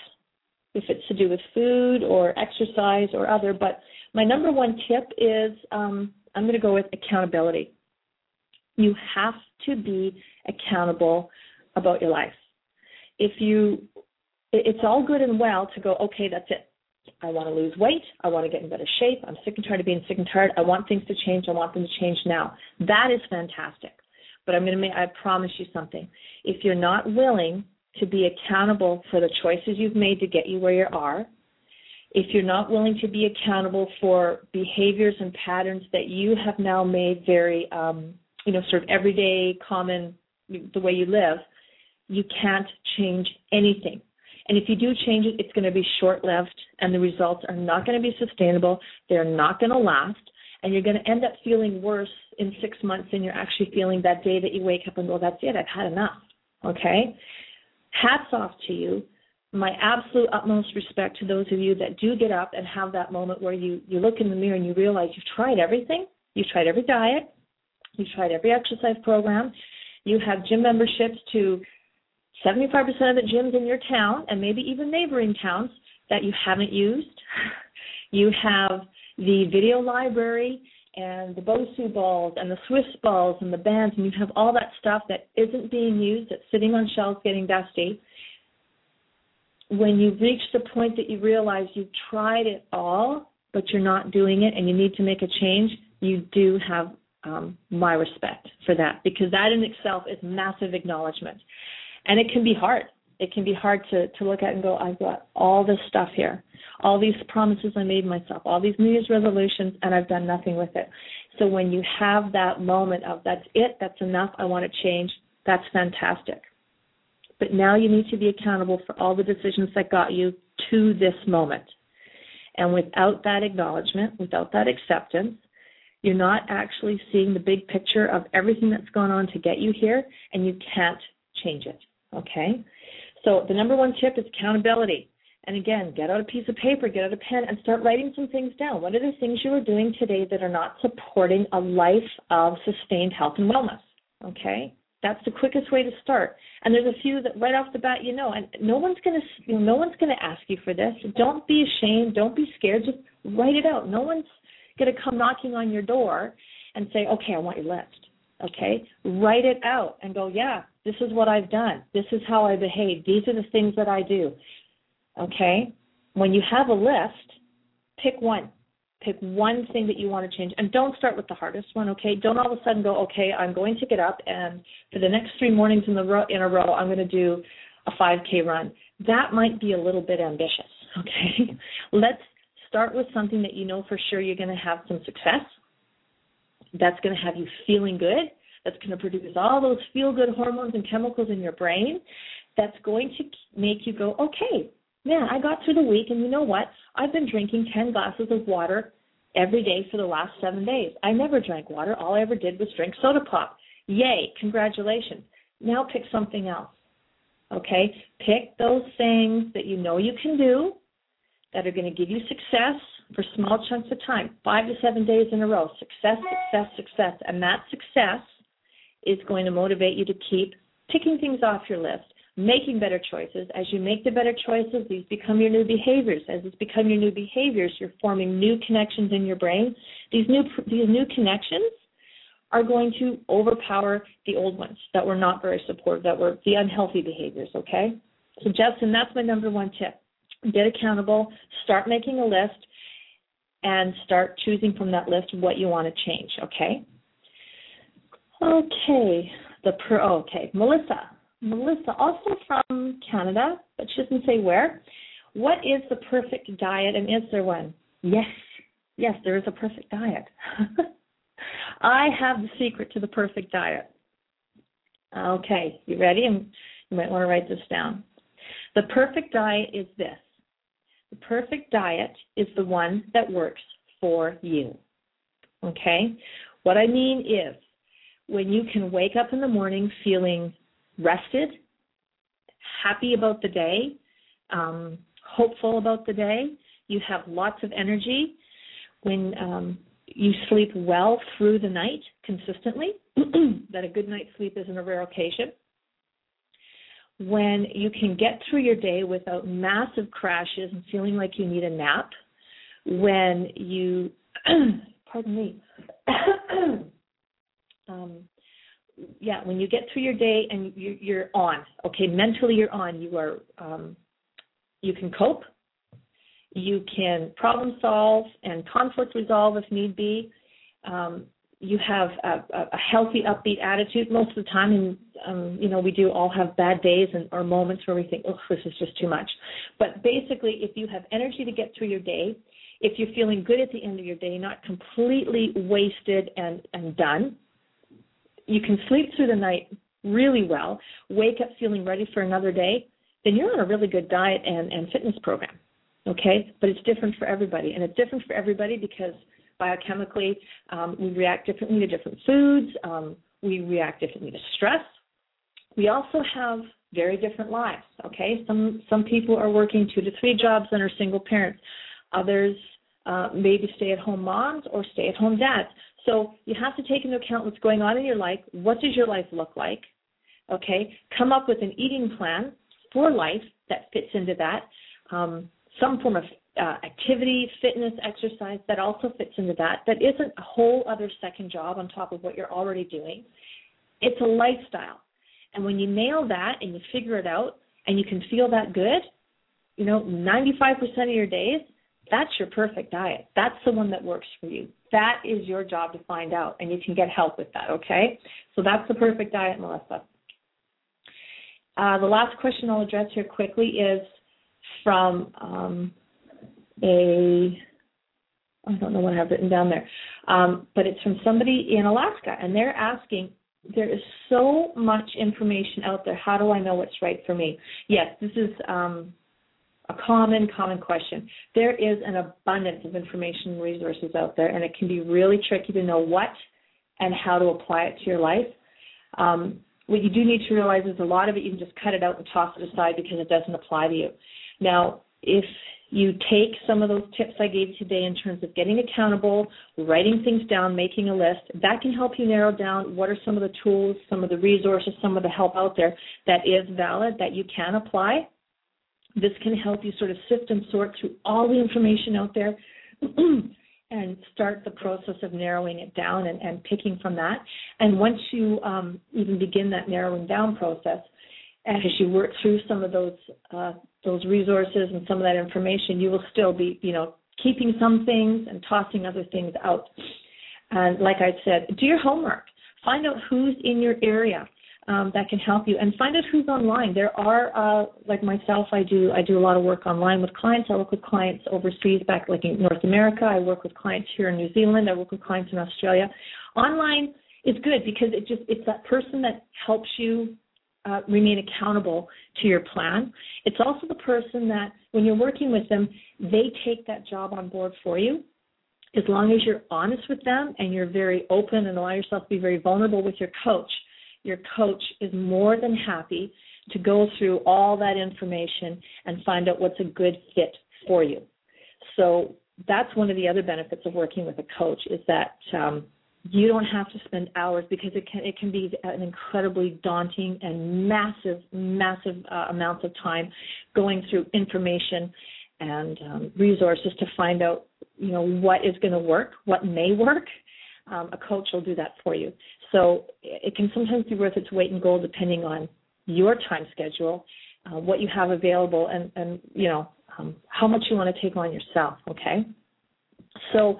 if it's to do with food or exercise or other, but my number one tip is um, I'm going to go with accountability. You have to be accountable about your life. If you, it's all good and well to go, okay, that's it. I want to lose weight. I want to get in better shape. I'm sick and tired of being sick and tired. I want things to change. I want them to change now. That is fantastic. But I'm going to make, I promise you something. If you're not willing to be accountable for the choices you've made to get you where you are, if you're not willing to be accountable for behaviors and patterns that you have now made very, um, you know, sort of everyday, common, the way you live, you can't change anything. And if you do change it, it's going to be short lived and the results are not going to be sustainable. They're not going to last and you're going to end up feeling worse in six months than you're actually feeling that day that you wake up and go, that's it, I've had enough. Okay? Hats off to you. My absolute utmost respect to those of you that do get up and have that moment where you, you look in the mirror and you realize you've tried everything. You've tried every diet. You've tried every exercise program. You have gym memberships to 75% of the gyms in your town and maybe even neighboring towns that you haven't used. You have the video library and the Bosu balls and the Swiss balls and the bands, and you have all that stuff that isn't being used, that's sitting on shelves getting dusty. When you reach the point that you realize you've tried it all, but you're not doing it and you need to make a change, you do have um, my respect for that because that in itself is massive acknowledgement. And it can be hard. It can be hard to, to look at and go, I've got all this stuff here all these promises I made myself, all these New Year's resolutions, and I've done nothing with it. So when you have that moment of that's it, that's enough, I want to change, that's fantastic. But now you need to be accountable for all the decisions that got you to this moment. And without that acknowledgement, without that acceptance, you're not actually seeing the big picture of everything that's gone on to get you here, and you can't change it. Okay? So the number one tip is accountability. And again, get out a piece of paper, get out a pen, and start writing some things down. What are the things you are doing today that are not supporting a life of sustained health and wellness? Okay, that's the quickest way to start. And there's a few that right off the bat you know, and no one's gonna no one's gonna ask you for this. Don't be ashamed. Don't be scared. Just write it out. No one's gonna come knocking on your door and say, okay, I want your list. Okay, write it out and go, yeah, this is what I've done. This is how I behave. These are the things that I do. Okay? When you have a list, pick one. Pick one thing that you want to change. And don't start with the hardest one, okay? Don't all of a sudden go, okay, I'm going to get up and for the next three mornings in, the row, in a row, I'm going to do a 5K run. That might be a little bit ambitious, okay? Let's start with something that you know for sure you're going to have some success. That's going to have you feeling good. That's going to produce all those feel good hormones and chemicals in your brain. That's going to make you go, okay, man, I got through the week, and you know what? I've been drinking 10 glasses of water every day for the last seven days. I never drank water. All I ever did was drink soda pop. Yay, congratulations. Now pick something else. Okay? Pick those things that you know you can do that are going to give you success for small chunks of time, five to seven days in a row. Success, success, success. And that success is going to motivate you to keep ticking things off your list making better choices. As you make the better choices, these become your new behaviors. As these become your new behaviors, you're forming new connections in your brain. These new these new connections are going to overpower the old ones that were not very supportive, that were the unhealthy behaviors. Okay, so Justin, that's my number one tip. Get accountable. Start making a list. And start choosing from that list what you want to change, okay? Okay, the per, oh, okay, Melissa, Melissa, also from Canada, but she doesn't say where. What is the perfect diet, and is there one? Yes, yes, there is a perfect diet. I have the secret to the perfect diet. Okay, you ready? And you might want to write this down. The perfect diet is this the perfect diet is the one that works for you. Okay? What I mean is when you can wake up in the morning feeling rested, happy about the day, um, hopeful about the day. You have lots of energy. When um, you sleep well through the night consistently, that a good night's sleep isn't a rare occasion. When you can get through your day without massive crashes and feeling like you need a nap. When you, pardon me, um, yeah, when you get through your day and you, you're on, okay, mentally you're on. You are, um, you can cope. You can problem solve and conflict resolve if need be. Um, you have a, a, healthy, upbeat attitude most of the time, and um, you know we do all have bad days and or moments where we think, "Oh, this is just too much." But basically, if you have energy to get through your day, if you're feeling good at the end of your day, not completely wasted and and done, you can sleep through the night really well, wake up feeling ready for another day, then you're on a really good diet and, and fitness program. Okay? But it's different for everybody. And it's different for everybody because biochemically um, we react differently to different foods, um, we react differently to stress. We also have very different lives. Okay, some some people are working two to three jobs and are single parents. Others uh, maybe stay-at-home moms or stay-at-home dads. So you have to take into account what's going on in your life. What does your life look like? Okay, come up with an eating plan for life that fits into that. Um, some form of uh, activity, fitness, exercise that also fits into that. That isn't a whole other second job on top of what you're already doing. It's a lifestyle. And when you nail that and you figure it out and you can feel that good, you know, 95% of your days, that's your perfect diet. That's the one that works for you. That is your job to find out, and you can get help with that, okay? So that's the perfect diet, Melissa. Uh, the last question I'll address here quickly is from um, a I don't know what I have written down there, um, but it's from somebody in Alaska, and they're asking. There is so much information out there. How do I know what's right for me? Yes, this is um, a common, common question. There is an abundance of information and resources out there, and it can be really tricky to know what and how to apply it to your life. Um, what you do need to realize is a lot of it you can just cut it out and toss it aside because it doesn't apply to you. Now, if you take some of those tips I gave today in terms of getting accountable, writing things down, making a list, that can help you narrow down what are some of the tools, some of the resources, some of the help out there that is valid that you can apply. This can help you sort of sift and sort through all the information out there and start the process of narrowing it down and, and picking from that. And once you um, even begin that narrowing down process, as you work through some of those uh, those resources and some of that information, you will still be, you know, keeping some things and tossing other things out. And like I said, do your homework. Find out who's in your area um, that can help you, and find out who's online. There are, uh, like myself, I do I do a lot of work online with clients. I work with clients overseas, back like in North America. I work with clients here in New Zealand. I work with clients in Australia. Online is good because it just it's that person that helps you uh, remain accountable to your plan. It's also the person that, when you're working with them, they take that job on board for you. As long as you're honest with them and you're very open and allow yourself to be very vulnerable with your coach, your coach is more than happy to go through all that information and find out what's a good fit for you. So that's one of the other benefits of working with a coach is that um, you don't have to spend hours because it can it can be an incredibly daunting and massive massive uh, amounts of time going through information and um, resources to find out you know what is going to work what may work um, a coach will do that for you so it can sometimes be worth its weight in gold depending on your time schedule uh, what you have available and and you know um, how much you want to take on yourself okay so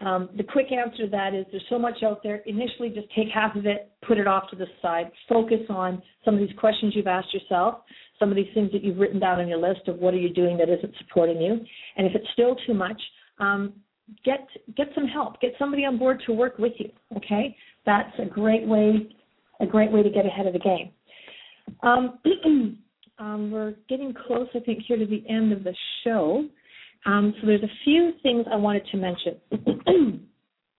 um, the quick answer to that is there's so much out there. Initially, just take half of it, put it off to the side, focus on some of these questions you've asked yourself, some of these things that you've written down on your list of what are you doing that isn't supporting you. And if it's still too much, um, get get some help. Get somebody on board to work with you. Okay, that's a great way a great way to get ahead of the game. Um, um, we're getting close, I think, here to the end of the show. Um, so there's a few things I wanted to mention.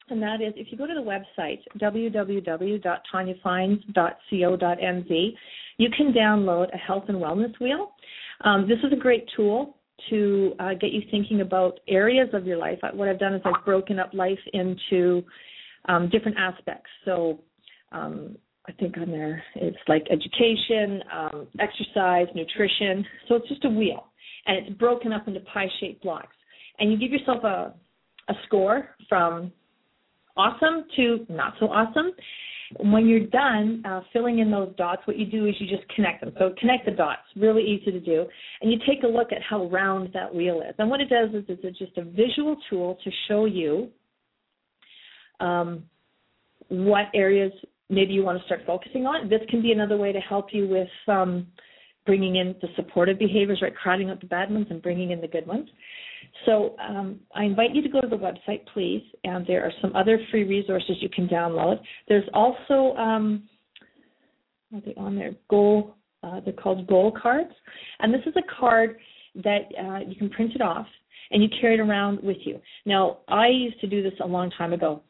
and that is if you go to the website www.tonyafines.co.nz, you can download a health and wellness wheel. Um, this is a great tool to uh, get you thinking about areas of your life. What I've done is I've broken up life into um, different aspects. So um, I think on there it's like education, um, exercise, nutrition. So it's just a wheel and it's broken up into pie-shaped blocks. And you give yourself a a score from awesome to not so awesome. When you're done uh, filling in those dots, what you do is you just connect them. So connect the dots, really easy to do, and you take a look at how round that wheel is. And what it does is it's just a visual tool to show you um, what areas maybe you want to start focusing on. This can be another way to help you with um, bringing in the supportive behaviors, right, crowding out the bad ones and bringing in the good ones. So um, I invite you to go to the website, please, and there are some other free resources you can download. There's also, um, are they on there? Goal, uh, they're called goal cards, and this is a card that uh, you can print it off and you carry it around with you. Now, I used to do this a long time ago.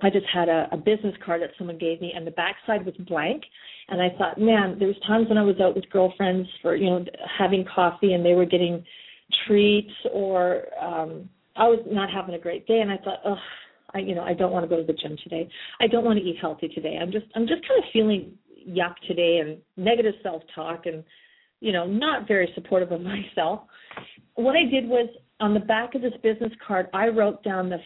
I just had a, a business card that someone gave me, and the backside was blank. And I thought, man, there was times when I was out with girlfriends for you know having coffee, and they were getting treats, or um, I was not having a great day, and I thought, oh, I you know I don't want to go to the gym today. I don't want to eat healthy today. I'm just I'm just kind of feeling yuck today, and negative self talk, and you know not very supportive of myself. What I did was on the back of this business card, I wrote down the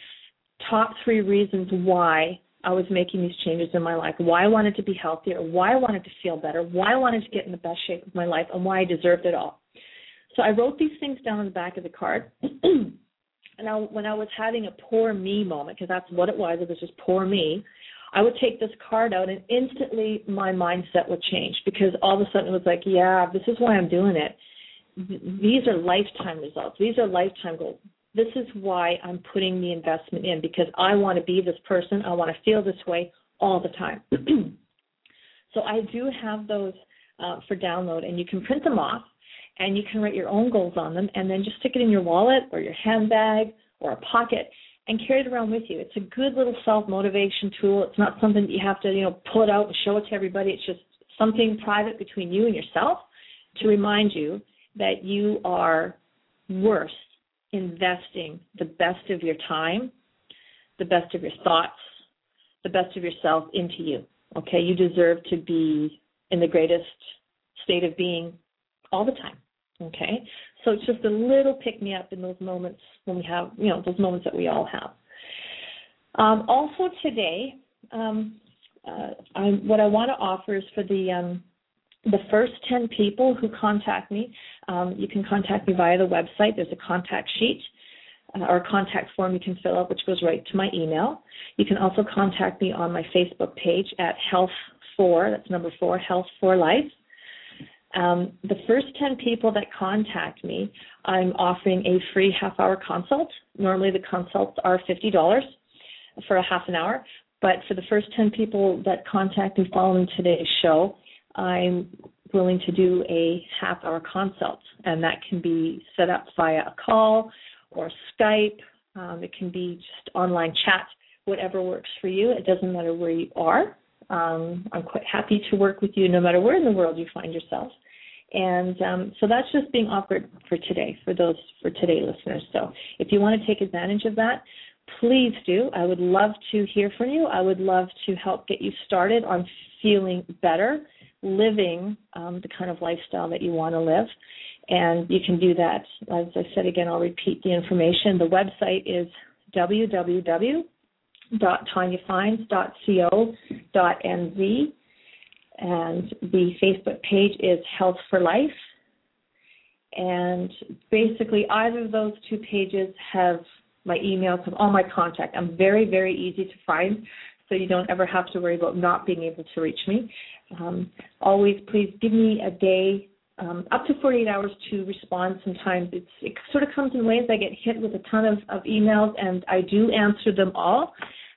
top three reasons why I was making these changes in my life, why I wanted to be healthier, why I wanted to feel better, why I wanted to get in the best shape of my life, and why I deserved it all. So I wrote these things down on the back of the card. and I, when I was having a poor me moment, because that's what it was, it was just poor me, I would take this card out and instantly my mindset would change because all of a sudden it was like, yeah, this is why I'm doing it. These are lifetime results. These are lifetime goals this is why I'm putting the investment in because I want to be this person. I want to feel this way all the time. so I do have those uh, for download, and you can print them off, and you can write your own goals on them, and then just stick it in your wallet or your handbag or a pocket and carry it around with you. It's a good little self motivation tool. It's not something that you have to, you know, pull it out and show it to everybody. It's just something private between you and yourself to remind you that you are worth investing the best of your time, the best of your thoughts, the best of yourself into you. Okay, you deserve to be in the greatest state of being all the time. Okay, so it's just a little pick me up in those moments when we have, you know, those moments that we all have. Um, also today, um, uh, I, what I want to offer is for the um, the first 10 people who contact me, um, you can contact me via the website. There's a contact sheet uh, or contact form you can fill out, which goes right to my email. You can also contact me on my Facebook page at Health for that's number four, Health for Life. Um, the first 10 people that contact me, I'm offering a free half hour consult. Normally, the consults are $50 for a half an hour, but for the first 10 people that contact me following today's show, I'm willing to do a half hour consult, and that can be set up via a call or Skype. Um, it can be just online chat, whatever works for you. It doesn't matter where you are. Um, I'm quite happy to work with you no matter where in the world you find yourself. And um, so that's just being offered for today, for those for today listeners. So if you want to take advantage of that, please do. I would love to hear from you. I would love to help get you started on feeling better living um, the kind of lifestyle that you want to live. And you can do that. As I said again, I'll repeat the information. The website is www.tonyafines.co.nz. And the Facebook page is Health for Life. And basically, either of those two pages have my emails, have all my contact. I'm very, very easy to find, so you don't ever have to worry about not being able to reach me. Um, always, please give me a day, um, up to 48 hours to respond. Sometimes it's, it sort of comes in waves. I get hit with a ton of, of emails, and I do answer them all.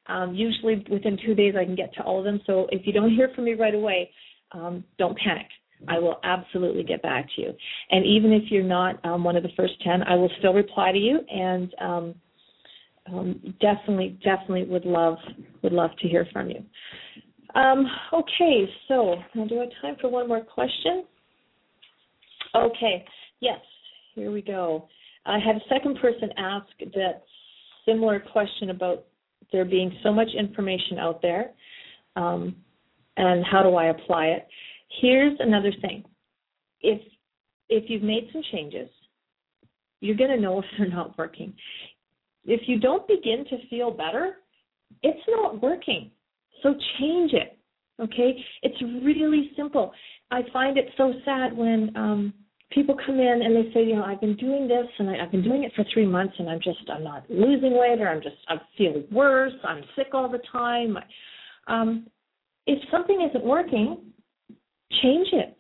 Um, usually within two days, I can get to all of them. So if you don't hear from me right away, um, don't panic. I will absolutely get back to you. And even if you're not um, one of the first 10, I will still reply to you and um, definitely, definitely would love would love to hear from you. Um, okay, so do I have time for one more question? Okay, yes, here we go. I had a second person ask that similar question about there being so much information out there um, and how do I apply it. Here's another thing. If if you've made some changes, you're going to know if they're not working. If you don't begin to feel better, it's not working. So change it. Okay? It's really simple. I find it so sad when um people come in and they say, you know, I've been doing this and I, I've been doing it for three months and I'm just I'm not losing weight or I'm just I'm feeling worse, I'm sick all the time. Um, if something isn't working, change it.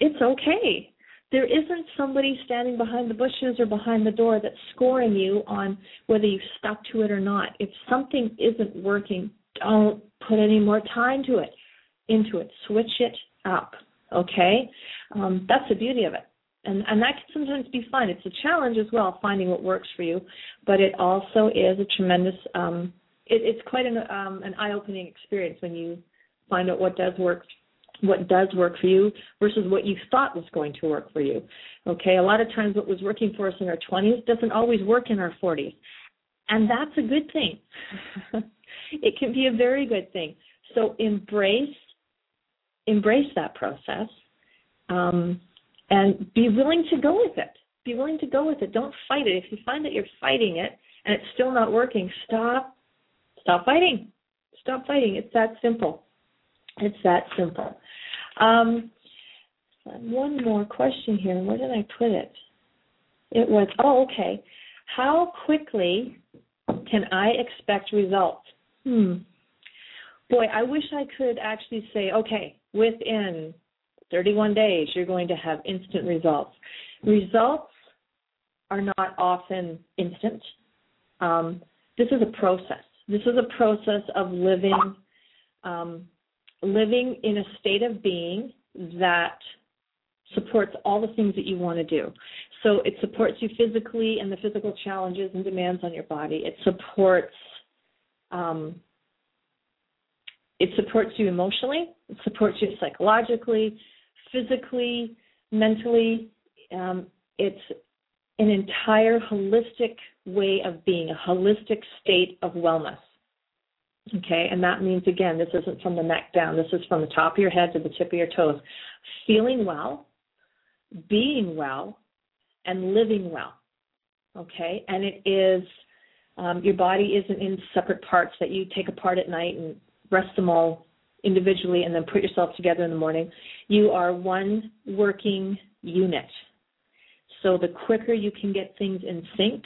It's okay. There isn't somebody standing behind the bushes or behind the door that's scoring you on whether you've stuck to it or not. If something isn't working, don't put any more time to it into it. Switch it up. Okay, um, that's the beauty of it, and and that can sometimes be fun. It's a challenge as well finding what works for you, but it also is a tremendous um, it, it's quite an um, an eye-opening experience when you find out what does work what does work for you versus what you thought was going to work for you. Okay, a lot of times what was working for us in our 20s doesn't always work in our 40s. And that's a good thing. it can be a very good thing. So embrace embrace that process um, and be willing to go with it. Be willing to go with it. Don't fight it. If you find that you're fighting it and it's still not working, stop. Stop fighting. Stop fighting. It's that simple. It's that simple. Um, one more question here. Where did I put it? It was, oh, okay. How quickly can I expect results? Hmm. Boy, I wish I could actually say, okay, within 31 days, you're going to have instant results. Results are not often instant. Um, this is a process. This is a process of living um, living in a state of being that supports all the things that you want to do. So it supports you physically and the physical challenges and demands on your body. It supports um, it supports you emotionally. It supports you psychologically, physically, mentally. Um, it's an entire holistic way of being, a holistic state of wellness. Okay, and that means again, this isn't from the neck down, this is from the top of your head to the tip of your toes. Feeling well, being well, and living well. Okay, and it is um, your body isn't in separate parts that you take apart at night and rest them all individually and then put yourself together in the morning. You are one working unit. So the quicker you can get things in sync,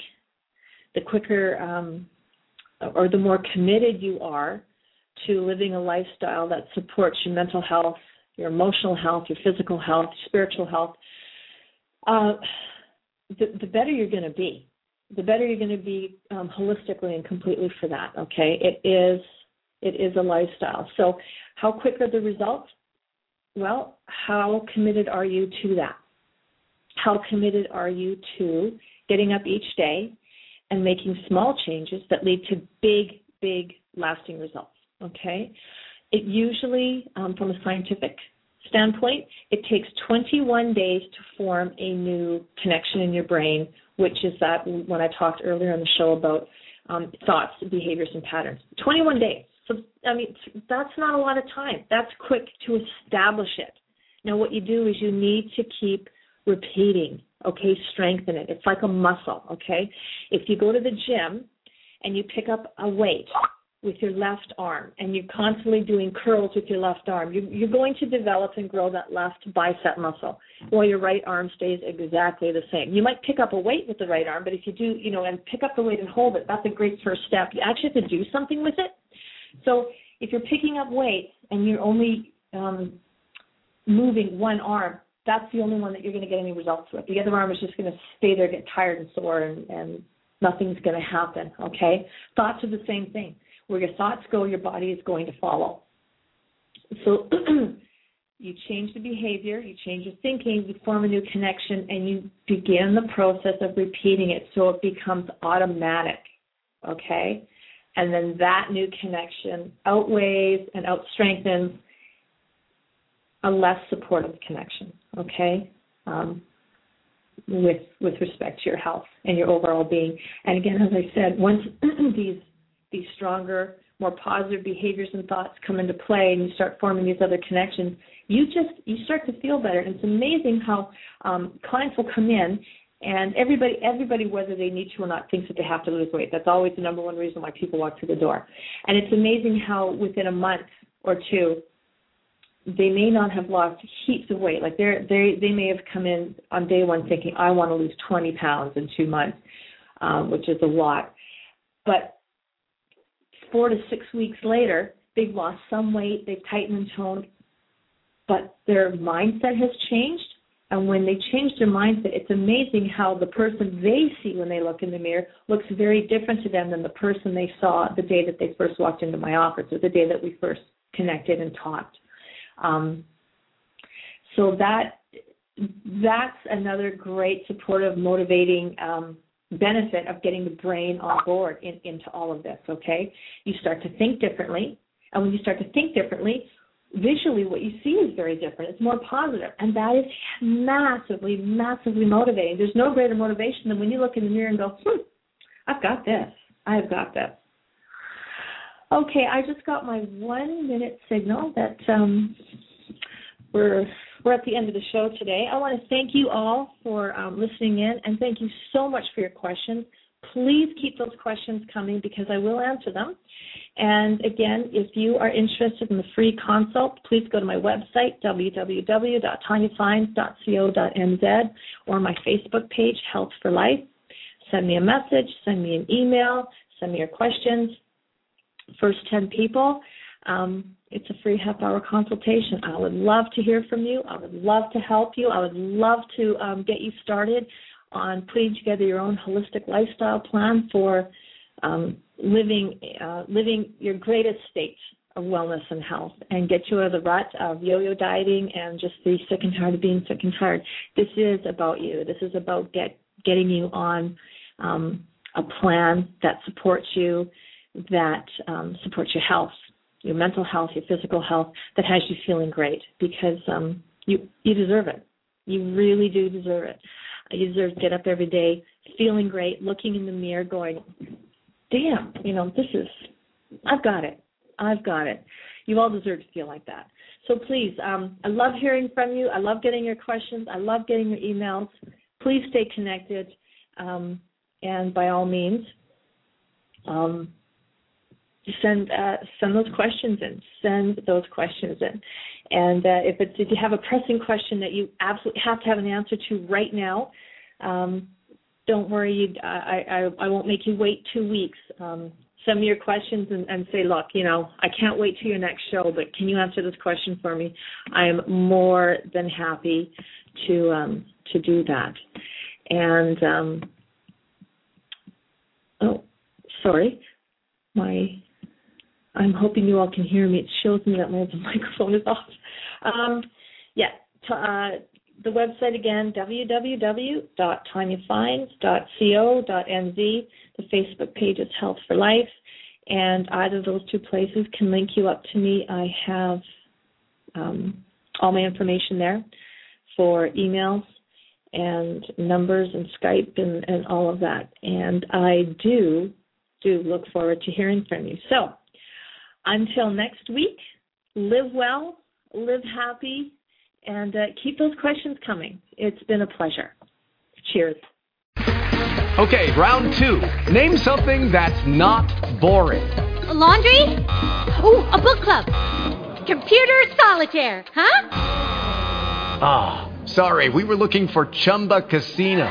the quicker um, or the more committed you are to living a lifestyle that supports your mental health, your emotional health, your physical health, spiritual health, uh, the, the better you're going to be. The better you're going to be um, holistically and completely for that. Okay, it is it is a lifestyle. So, how quick are the results? Well, how committed are you to that? How committed are you to getting up each day and making small changes that lead to big, big, lasting results. Okay? It usually, um, from a scientific standpoint, it takes 21 days to form a new connection in your brain, which is that when I talked earlier on the show about um, thoughts, behaviors, and patterns. 21 days. So, I mean, that's not a lot of time. That's quick to establish it. Now, what you do is you need to keep repeating okay? Strengthen it. It's like a muscle, okay? If you go to the gym and you pick up a weight with your left arm and you're constantly doing curls with your left arm, you, you're going to develop and grow that left bicep muscle while your right arm stays exactly the same. You might pick up a weight with the right arm, but if you do, you know, and pick up the weight and hold it, that's a great first step. You actually have to do something with it. So if you're picking up weights and you're only um, moving one arm, that's the only one that you're going to get any results with. The other arm is just going to stay there, get tired and sore, and, and nothing's going to happen. Okay? Thoughts are the same thing. Where your thoughts go, your body is going to follow. So you change the behavior, you change your thinking, you form a new connection, and you begin the process of repeating it so it becomes automatic. Okay? And then that new connection outweighs and outstrengthens a less supportive connection, okay, um, with with respect to your health and your overall being. And again, as I said, once these these stronger, more positive behaviors and thoughts come into play, and you start forming these other connections, you just you start to feel better. And it's amazing how um, clients will come in and everybody, everybody, whether they need to or not, thinks that they have to lose weight. That's always the number one reason why people walk through the door. And it's amazing how within a month or two, they may not have lost heaps of weight. Like they they they may have come in on day one thinking I want to lose 20 pounds in two months, um, which is a lot. But four to six weeks later, they've lost some weight, they've tightened and toned, but their mindset has changed. And when they change their mindset, it's amazing how the person they see when they look in the mirror looks very different to them than the person they saw the day that they first walked into my office or the day that we first connected and talked. Um, so that that's another great supportive, motivating um, benefit of getting the brain on board in, into all of this, okay? You start to think differently. And when you start to think differently, visually what you see is very different. It's more positive, and that is massively, massively motivating. There's no greater motivation than when you look in the mirror and go, hmm, I've got this. I've got this. Okay, I just got my one minute signal that um, we're we're at the end of the show today. I want to thank you all for um, listening in, and thank you so much for your questions. Please keep those questions coming because I will answer them. And again, if you are interested in the free consult, please go to my website, www.tonyafines.co.nz, or my Facebook page, Health for Life. Send me a message, send me an email, send me your questions. First 10 people, um, it's a free half hour consultation. I would love to hear from you. I would love to help you. I would love to um, get you started on putting together your own holistic lifestyle plan for um, living uh, living your greatest state of wellness and health and get you out of the rut of yo-yo dieting and just be sick and tired of being sick and tired. This is about you. This is about get getting you on um, a plan that supports you, that um, supports your health, your mental health, your physical health, that has you feeling great because um, you you deserve it. You really do deserve it. You deserve to get up every day feeling great, looking in the mirror, going, damn, you know, this is, I've got it. I've got it. You all deserve to feel like that. So please, um, I love hearing from you. I love getting your questions. I love getting your emails. Please stay connected. Um, and by all means, um, send uh, send those questions in. Send those questions in. And uh, if it's if you have a pressing question that you absolutely have to have an answer to right now, um, don't worry, I, I, I won't make you wait two weeks. Um, send me your questions and, and say, look, you know, I can't wait to your next show, but can you answer this question for me? I am more than happy to um, to do that. And um, oh, sorry, my I'm hoping you all can hear me. It shows me that my microphone is off. Um, yeah, t- uh, the website again, www.tonyafines.co.nz. The Facebook page is Health for Life, and either of those two places can link you up to me. I have um, all my information there for emails and numbers and Skype and, and all of that. And I do do look forward to hearing from you. So until next week, live well, live happy, and uh, keep those questions coming. It's been a pleasure. Cheers. Okay, round two. Name something that's not boring. A laundry? Ooh, a book club. Computer solitaire, huh? Ah, oh, sorry, we were looking for Chumba Casino.